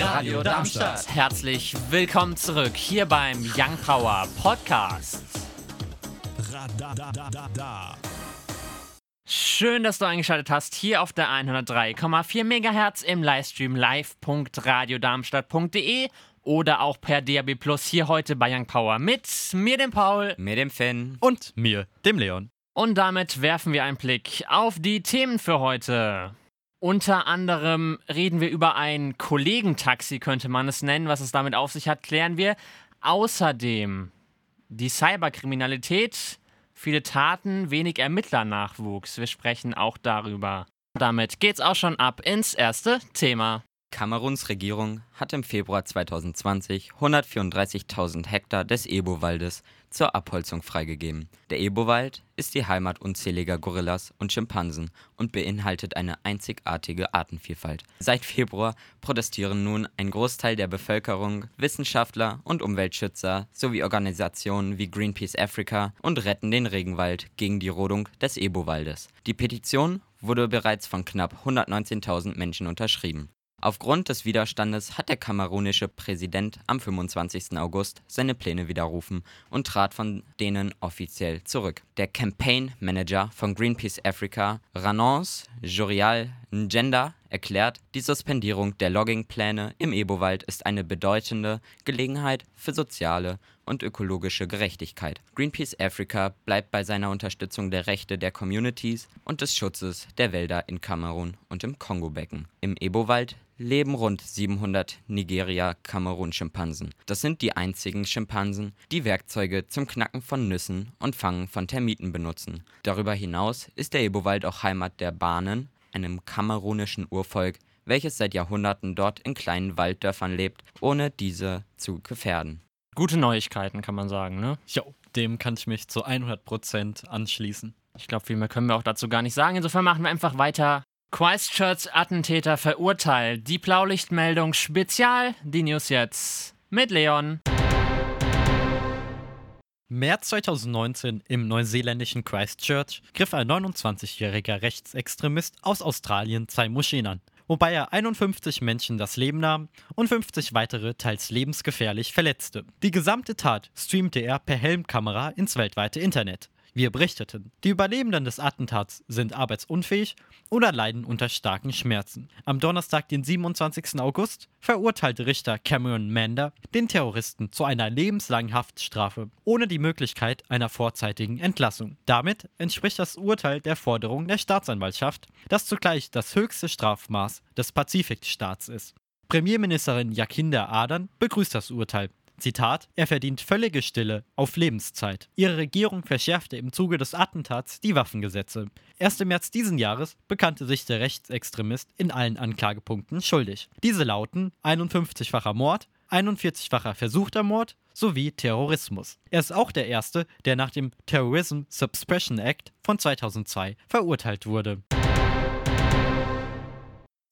Radio Darmstadt. Herzlich willkommen zurück hier beim Young Power Podcast. Schön, dass du eingeschaltet hast hier auf der 103,4 MHz im Livestream live.radiodarmstadt.de oder auch per DAB Plus hier heute bei Young Power mit mir, dem Paul, mir, dem Finn und mir, dem Leon. Und damit werfen wir einen Blick auf die Themen für heute. Unter anderem reden wir über ein Kollegentaxi, könnte man es nennen. Was es damit auf sich hat, klären wir. Außerdem die Cyberkriminalität, viele Taten, wenig Ermittlernachwuchs. Wir sprechen auch darüber. Damit geht's auch schon ab ins erste Thema. Kameruns Regierung hat im Februar 2020 134.000 Hektar des Ebo-Waldes zur Abholzung freigegeben. Der Ebo-Wald ist die Heimat unzähliger Gorillas und Schimpansen und beinhaltet eine einzigartige Artenvielfalt. Seit Februar protestieren nun ein Großteil der Bevölkerung, Wissenschaftler und Umweltschützer sowie Organisationen wie Greenpeace Africa und Retten den Regenwald gegen die Rodung des Ebo-Waldes. Die Petition wurde bereits von knapp 119.000 Menschen unterschrieben. Aufgrund des Widerstandes hat der kamerunische Präsident am 25. August seine Pläne widerrufen und trat von denen offiziell zurück. Der Campaign Manager von Greenpeace Africa, Ranons Jorial Ngenda, erklärt, die Suspendierung der Loggingpläne im Ebowald ist eine bedeutende Gelegenheit für soziale und ökologische Gerechtigkeit. Greenpeace Africa bleibt bei seiner Unterstützung der Rechte der Communities und des Schutzes der Wälder in Kamerun und im Kongobecken. Im Ebowald leben rund 700 Nigeria-Kamerun-Schimpansen. Das sind die einzigen Schimpansen, die Werkzeuge zum Knacken von Nüssen und Fangen von Termiten benutzen. Darüber hinaus ist der Ebowald auch Heimat der Bahnen, einem kamerunischen Urvolk, welches seit Jahrhunderten dort in kleinen Walddörfern lebt, ohne diese zu gefährden. Gute Neuigkeiten, kann man sagen, ne? Jo, dem kann ich mich zu 100% anschließen. Ich glaube, viel mehr können wir auch dazu gar nicht sagen. Insofern machen wir einfach weiter Christchurch-Attentäter verurteilt. Die Blaulichtmeldung Spezial. Die News jetzt mit Leon. März 2019 im neuseeländischen Christchurch griff ein 29-jähriger Rechtsextremist aus Australien zwei Moscheen an, wobei er 51 Menschen das Leben nahm und 50 weitere teils lebensgefährlich verletzte. Die gesamte Tat streamte er per Helmkamera ins weltweite Internet. Wir berichteten, die Überlebenden des Attentats sind arbeitsunfähig oder leiden unter starken Schmerzen. Am Donnerstag, den 27. August, verurteilte Richter Cameron Mander den Terroristen zu einer lebenslangen Haftstrafe ohne die Möglichkeit einer vorzeitigen Entlassung. Damit entspricht das Urteil der Forderung der Staatsanwaltschaft, das zugleich das höchste Strafmaß des Pazifikstaats ist. Premierministerin Jacinda Ardern begrüßt das Urteil Zitat, er verdient völlige Stille auf Lebenszeit. Ihre Regierung verschärfte im Zuge des Attentats die Waffengesetze. Erst im März diesen Jahres bekannte sich der Rechtsextremist in allen Anklagepunkten schuldig. Diese lauten 51-facher Mord, 41-facher versuchter Mord sowie Terrorismus. Er ist auch der erste, der nach dem Terrorism Suppression Act von 2002 verurteilt wurde.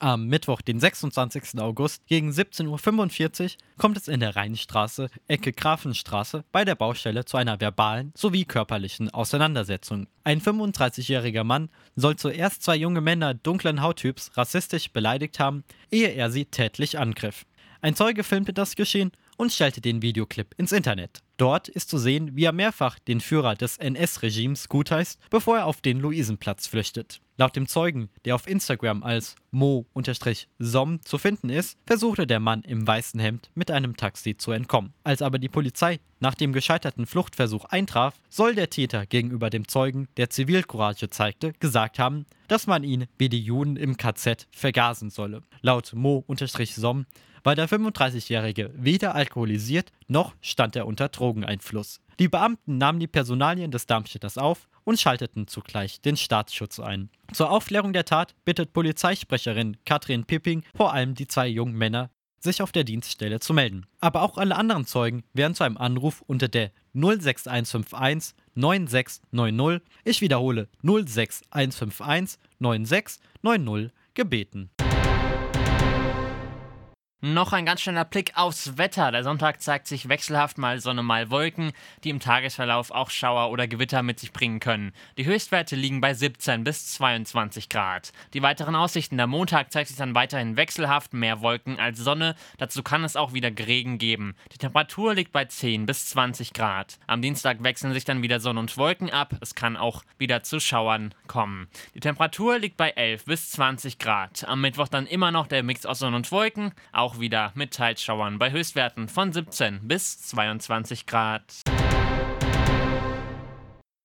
Am Mittwoch, den 26. August gegen 17.45 Uhr kommt es in der Rheinstraße, Ecke Grafenstraße, bei der Baustelle zu einer verbalen sowie körperlichen Auseinandersetzung. Ein 35-jähriger Mann soll zuerst zwei junge Männer dunklen Hauttyps rassistisch beleidigt haben, ehe er sie tätlich angriff. Ein Zeuge filmte das Geschehen und stellte den Videoclip ins Internet. Dort ist zu sehen, wie er mehrfach den Führer des NS-Regimes gutheißt, bevor er auf den Luisenplatz flüchtet. Laut dem Zeugen, der auf Instagram als Mo-Som zu finden ist, versuchte der Mann im weißen Hemd mit einem Taxi zu entkommen. Als aber die Polizei nach dem gescheiterten Fluchtversuch eintraf, soll der Täter gegenüber dem Zeugen, der Zivilcourage zeigte, gesagt haben, dass man ihn wie die Juden im KZ vergasen solle. Laut Mo-Som war der 35-Jährige weder alkoholisiert noch stand er unter Drogeneinfluss. Die Beamten nahmen die Personalien des Darmstädters auf und schalteten zugleich den Staatsschutz ein. Zur Aufklärung der Tat bittet Polizeisprecherin Katrin Pipping vor allem die zwei jungen Männer, sich auf der Dienststelle zu melden. Aber auch alle anderen Zeugen werden zu einem Anruf unter der 06151 9690, ich wiederhole 06151 9690 gebeten. Noch ein ganz schneller Blick aufs Wetter. Der Sonntag zeigt sich wechselhaft mal Sonne, mal Wolken, die im Tagesverlauf auch Schauer oder Gewitter mit sich bringen können. Die Höchstwerte liegen bei 17 bis 22 Grad. Die weiteren Aussichten. Der Montag zeigt sich dann weiterhin wechselhaft, mehr Wolken als Sonne. Dazu kann es auch wieder Regen geben. Die Temperatur liegt bei 10 bis 20 Grad. Am Dienstag wechseln sich dann wieder Sonne und Wolken ab. Es kann auch wieder zu Schauern kommen. Die Temperatur liegt bei 11 bis 20 Grad. Am Mittwoch dann immer noch der Mix aus Sonne und Wolken. Auch auch wieder mit Teilschauern bei Höchstwerten von 17 bis 22 Grad.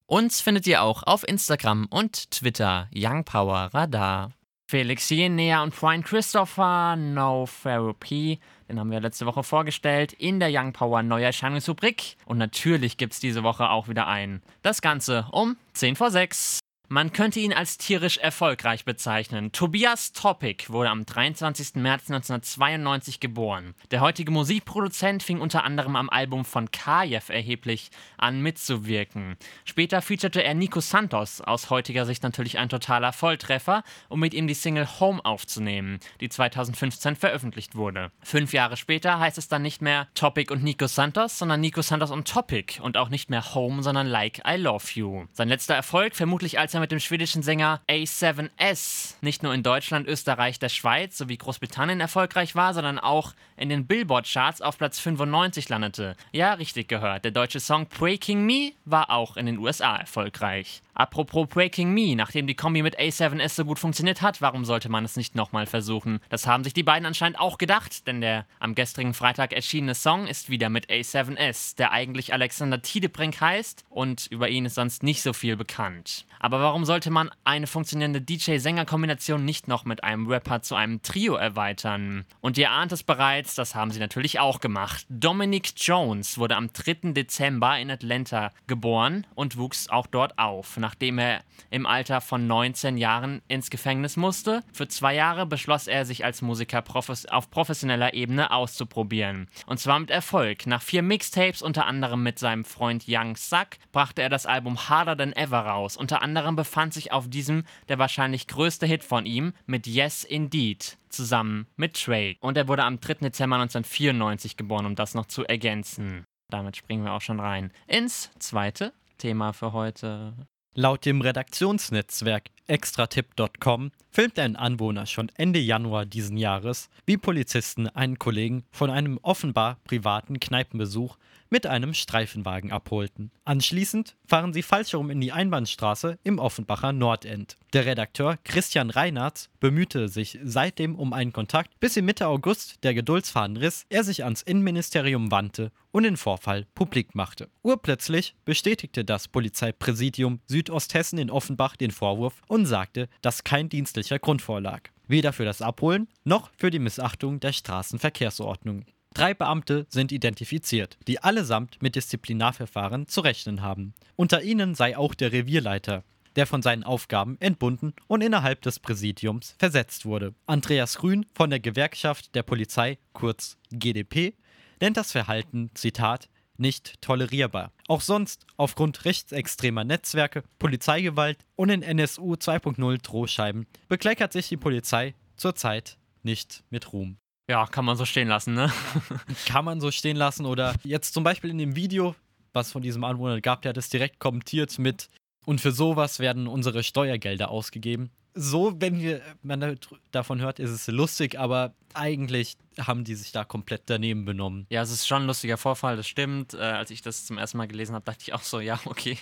Uns findet ihr auch auf Instagram und Twitter Young Power Radar. Felix Jenea und Brian Christopher, No Therapy. Den haben wir letzte Woche vorgestellt in der Young Power Neuerscheinungsrubrik. Und natürlich gibt es diese Woche auch wieder ein. Das Ganze um 10 vor 6. Man könnte ihn als tierisch erfolgreich bezeichnen. Tobias Topic wurde am 23. März 1992 geboren. Der heutige Musikproduzent fing unter anderem am Album von Kajev erheblich an mitzuwirken. Später featurete er Nico Santos, aus heutiger Sicht natürlich ein totaler Volltreffer, um mit ihm die Single Home aufzunehmen, die 2015 veröffentlicht wurde. Fünf Jahre später heißt es dann nicht mehr Topic und Nico Santos, sondern Nico Santos und Topic und auch nicht mehr Home, sondern Like I Love You. Sein letzter Erfolg vermutlich als er er mit dem schwedischen Sänger A7S nicht nur in Deutschland, Österreich, der Schweiz sowie Großbritannien erfolgreich war, sondern auch in den Billboard-Charts auf Platz 95 landete. Ja, richtig gehört, der deutsche Song Breaking Me war auch in den USA erfolgreich. Apropos Breaking Me, nachdem die Kombi mit A7S so gut funktioniert hat, warum sollte man es nicht nochmal versuchen? Das haben sich die beiden anscheinend auch gedacht, denn der am gestrigen Freitag erschienene Song ist wieder mit A7S, der eigentlich Alexander Tiedebrink heißt und über ihn ist sonst nicht so viel bekannt. Aber warum sollte man eine funktionierende DJ-Sänger-Kombination nicht noch mit einem Rapper zu einem Trio erweitern? Und ihr ahnt es bereits, das haben sie natürlich auch gemacht. Dominic Jones wurde am 3. Dezember in Atlanta geboren und wuchs auch dort auf, nachdem er im Alter von 19 Jahren ins Gefängnis musste. Für zwei Jahre beschloss er, sich als Musiker auf professioneller Ebene auszuprobieren. Und zwar mit Erfolg. Nach vier Mixtapes, unter anderem mit seinem Freund Young Suck, brachte er das Album Harder Than Ever raus. Unter anderem befand sich auf diesem der wahrscheinlich größte Hit von ihm mit Yes Indeed zusammen mit Drake. Und er wurde am 3. Dezember 1994 geboren, um das noch zu ergänzen. Damit springen wir auch schon rein ins zweite Thema für heute. Laut dem Redaktionsnetzwerk extratip.com filmt ein Anwohner schon Ende Januar diesen Jahres, wie Polizisten einen Kollegen von einem offenbar privaten Kneipenbesuch mit einem Streifenwagen abholten. Anschließend fahren sie falsch herum in die Einbahnstraße im Offenbacher Nordend. Der Redakteur Christian Reinhardt bemühte sich seitdem um einen Kontakt, bis im Mitte August der Geduldsfaden riss, er sich ans Innenministerium wandte und den Vorfall publik machte. Urplötzlich bestätigte das Polizeipräsidium Südosthessen in Offenbach den Vorwurf und sagte, dass kein dienstlicher Grund vorlag. Weder für das Abholen noch für die Missachtung der Straßenverkehrsordnung. Drei Beamte sind identifiziert, die allesamt mit Disziplinarverfahren zu rechnen haben. Unter ihnen sei auch der Revierleiter, der von seinen Aufgaben entbunden und innerhalb des Präsidiums versetzt wurde. Andreas Grün von der Gewerkschaft der Polizei, kurz GdP, nennt das Verhalten, Zitat, nicht tolerierbar. Auch sonst, aufgrund rechtsextremer Netzwerke, Polizeigewalt und in NSU 2.0 Drohscheiben, bekleckert sich die Polizei zurzeit nicht mit Ruhm. Ja, kann man so stehen lassen, ne? kann man so stehen lassen oder jetzt zum Beispiel in dem Video, was von diesem Anwohner gab, der hat es direkt kommentiert mit und für sowas werden unsere Steuergelder ausgegeben. So, wenn wir, man davon hört, ist es lustig, aber eigentlich haben die sich da komplett daneben benommen. Ja, es ist schon ein lustiger Vorfall, das stimmt. Äh, als ich das zum ersten Mal gelesen habe, dachte ich auch so, ja, okay,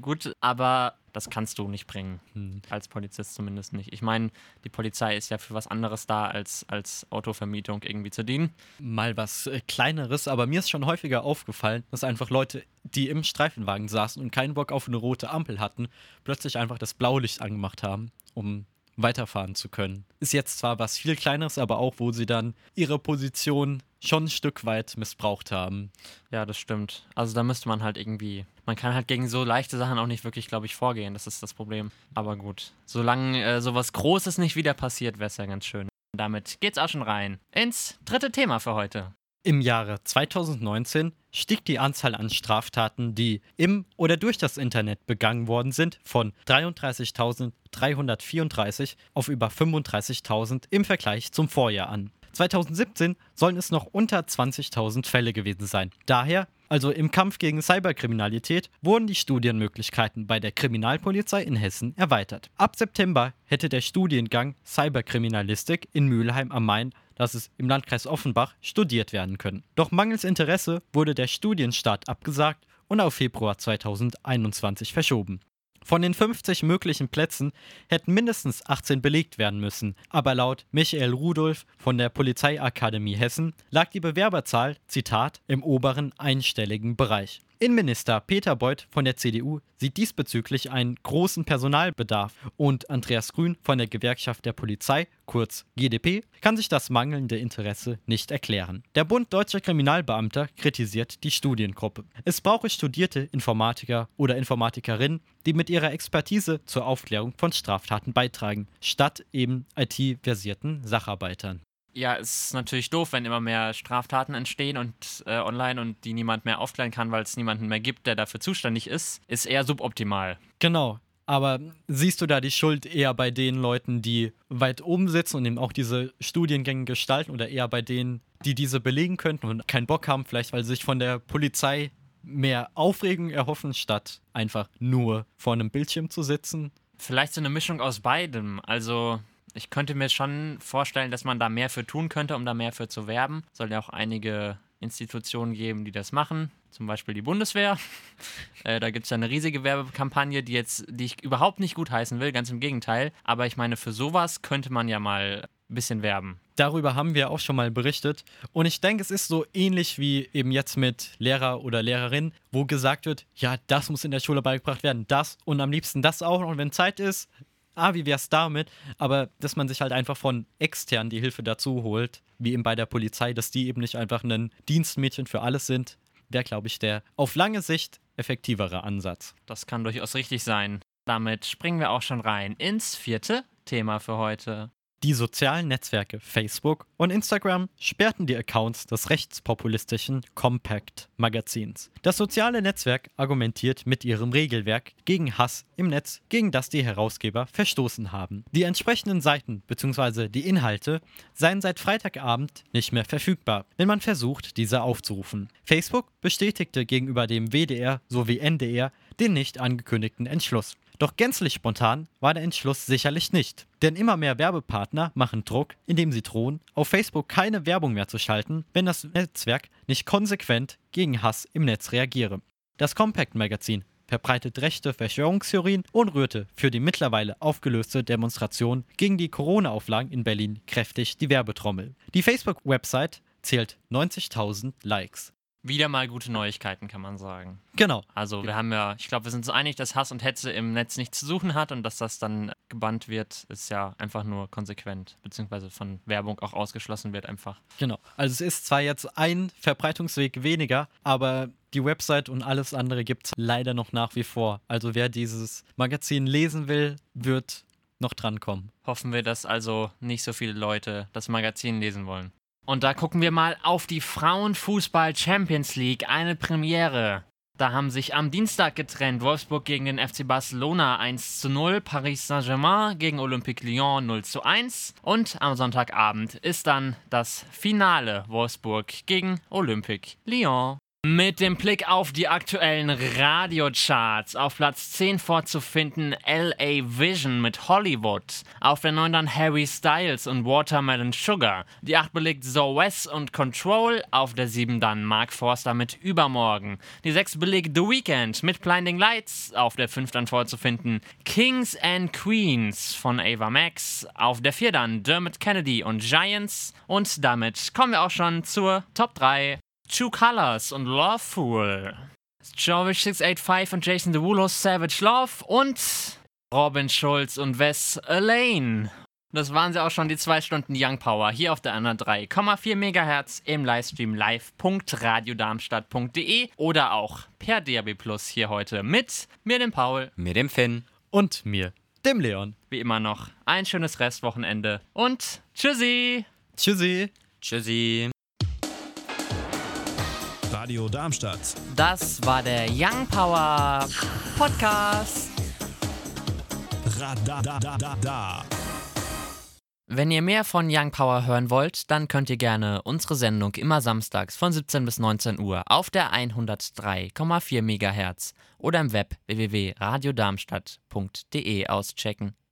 gut, aber das kannst du nicht bringen. Hm. Als Polizist zumindest nicht. Ich meine, die Polizei ist ja für was anderes da, als als Autovermietung irgendwie zu dienen. Mal was äh, Kleineres, aber mir ist schon häufiger aufgefallen, dass einfach Leute, die im Streifenwagen saßen und keinen Bock auf eine rote Ampel hatten, plötzlich einfach das Blaulicht angemacht haben, um weiterfahren zu können. Ist jetzt zwar was viel Kleineres, aber auch, wo sie dann ihre Position schon ein Stück weit missbraucht haben. Ja, das stimmt. Also da müsste man halt irgendwie, man kann halt gegen so leichte Sachen auch nicht wirklich, glaube ich, vorgehen. Das ist das Problem. Aber gut, solange äh, sowas Großes nicht wieder passiert, wäre es ja ganz schön. Damit geht's auch schon rein ins dritte Thema für heute. Im Jahre 2019 stieg die Anzahl an Straftaten, die im oder durch das Internet begangen worden sind, von 33.334 auf über 35.000 im Vergleich zum Vorjahr an. 2017 sollen es noch unter 20.000 Fälle gewesen sein. Daher, also im Kampf gegen Cyberkriminalität, wurden die Studienmöglichkeiten bei der Kriminalpolizei in Hessen erweitert. Ab September hätte der Studiengang Cyberkriminalistik in Mülheim am Main das ist im Landkreis Offenbach, studiert werden können. Doch mangels Interesse wurde der Studienstart abgesagt und auf Februar 2021 verschoben. Von den 50 möglichen Plätzen hätten mindestens 18 belegt werden müssen, aber laut Michael Rudolph von der Polizeiakademie Hessen lag die Bewerberzahl, Zitat, im oberen einstelligen Bereich. Innenminister Peter Beuth von der CDU sieht diesbezüglich einen großen Personalbedarf und Andreas Grün von der Gewerkschaft der Polizei, kurz GdP, kann sich das mangelnde Interesse nicht erklären. Der Bund Deutscher Kriminalbeamter kritisiert die Studiengruppe. Es brauche studierte Informatiker oder Informatikerinnen, die mit ihrer Expertise zur Aufklärung von Straftaten beitragen, statt eben IT-versierten Sacharbeitern. Ja, es ist natürlich doof, wenn immer mehr Straftaten entstehen und äh, online und die niemand mehr aufklären kann, weil es niemanden mehr gibt, der dafür zuständig ist, ist eher suboptimal. Genau. Aber siehst du da die Schuld eher bei den Leuten, die weit oben sitzen und eben auch diese Studiengänge gestalten oder eher bei denen, die diese belegen könnten und keinen Bock haben, vielleicht weil sie sich von der Polizei mehr Aufregung erhoffen, statt einfach nur vor einem Bildschirm zu sitzen? Vielleicht so eine Mischung aus beidem. Also ich könnte mir schon vorstellen, dass man da mehr für tun könnte, um da mehr für zu werben. Soll ja auch einige Institutionen geben, die das machen, zum Beispiel die Bundeswehr. äh, da gibt es ja eine riesige Werbekampagne, die jetzt, die ich überhaupt nicht gut heißen will, ganz im Gegenteil. Aber ich meine, für sowas könnte man ja mal ein bisschen werben. Darüber haben wir auch schon mal berichtet. Und ich denke, es ist so ähnlich wie eben jetzt mit Lehrer oder Lehrerin, wo gesagt wird, ja, das muss in der Schule beigebracht werden, das und am liebsten das auch. Und wenn Zeit ist, ah, wie wär's damit? Aber dass man sich halt einfach von extern die Hilfe dazu holt, wie eben bei der Polizei, dass die eben nicht einfach ein Dienstmädchen für alles sind, wäre, glaube ich, der auf lange Sicht effektivere Ansatz. Das kann durchaus richtig sein. Damit springen wir auch schon rein ins vierte Thema für heute. Die sozialen Netzwerke Facebook und Instagram sperrten die Accounts des rechtspopulistischen Compact-Magazins. Das soziale Netzwerk argumentiert mit ihrem Regelwerk gegen Hass im Netz, gegen das die Herausgeber verstoßen haben. Die entsprechenden Seiten bzw. die Inhalte seien seit Freitagabend nicht mehr verfügbar, wenn man versucht, diese aufzurufen. Facebook bestätigte gegenüber dem WDR sowie NDR den nicht angekündigten Entschluss. Doch gänzlich spontan war der Entschluss sicherlich nicht. Denn immer mehr Werbepartner machen Druck, indem sie drohen, auf Facebook keine Werbung mehr zu schalten, wenn das Netzwerk nicht konsequent gegen Hass im Netz reagiere. Das Compact Magazin verbreitet rechte Verschwörungstheorien und rührte für die mittlerweile aufgelöste Demonstration gegen die Corona-Auflagen in Berlin kräftig die Werbetrommel. Die Facebook-Website zählt 90.000 Likes. Wieder mal gute Neuigkeiten, kann man sagen. Genau. Also wir haben ja, ich glaube, wir sind uns einig, dass Hass und Hetze im Netz nichts zu suchen hat und dass das dann gebannt wird, ist ja einfach nur konsequent, beziehungsweise von Werbung auch ausgeschlossen wird einfach. Genau. Also es ist zwar jetzt ein Verbreitungsweg weniger, aber die Website und alles andere gibt es leider noch nach wie vor. Also wer dieses Magazin lesen will, wird noch drankommen. Hoffen wir, dass also nicht so viele Leute das Magazin lesen wollen. Und da gucken wir mal auf die Frauenfußball Champions League, eine Premiere. Da haben sich am Dienstag getrennt Wolfsburg gegen den FC Barcelona 1 zu 0, Paris Saint-Germain gegen Olympique Lyon 0 zu 1 und am Sonntagabend ist dann das Finale Wolfsburg gegen Olympique Lyon. Mit dem Blick auf die aktuellen Radiocharts. Auf Platz 10 vorzufinden LA Vision mit Hollywood. Auf der 9 dann Harry Styles und Watermelon Sugar. Die 8 belegt Zoe West und Control. Auf der 7 dann Mark Forster mit Übermorgen. Die 6 belegt The Weeknd mit Blinding Lights. Auf der 5 dann vorzufinden Kings and Queens von Ava Max. Auf der 4 dann Dermot Kennedy und Giants. Und damit kommen wir auch schon zur Top 3. Two Colors und Loveful. Jovish 685 und Jason Derulo Savage Love und Robin Schulz und Wes Elaine. Das waren sie auch schon, die zwei Stunden Young Power hier auf der anderen 3,4 MHz im Livestream live.radiodarmstadt.de oder auch per DAB Plus hier heute mit mir, dem Paul, Mit dem Finn. Und mir, dem Leon. wie immer noch ein schönes Restwochenende und tschüssi! Tschüssi. Tschüssi. Radio Darmstadt. Das war der Young Power Podcast. Radadadada. Wenn ihr mehr von Young Power hören wollt, dann könnt ihr gerne unsere Sendung immer samstags von 17 bis 19 Uhr auf der 103,4 MHz oder im Web www.radiodarmstadt.de auschecken.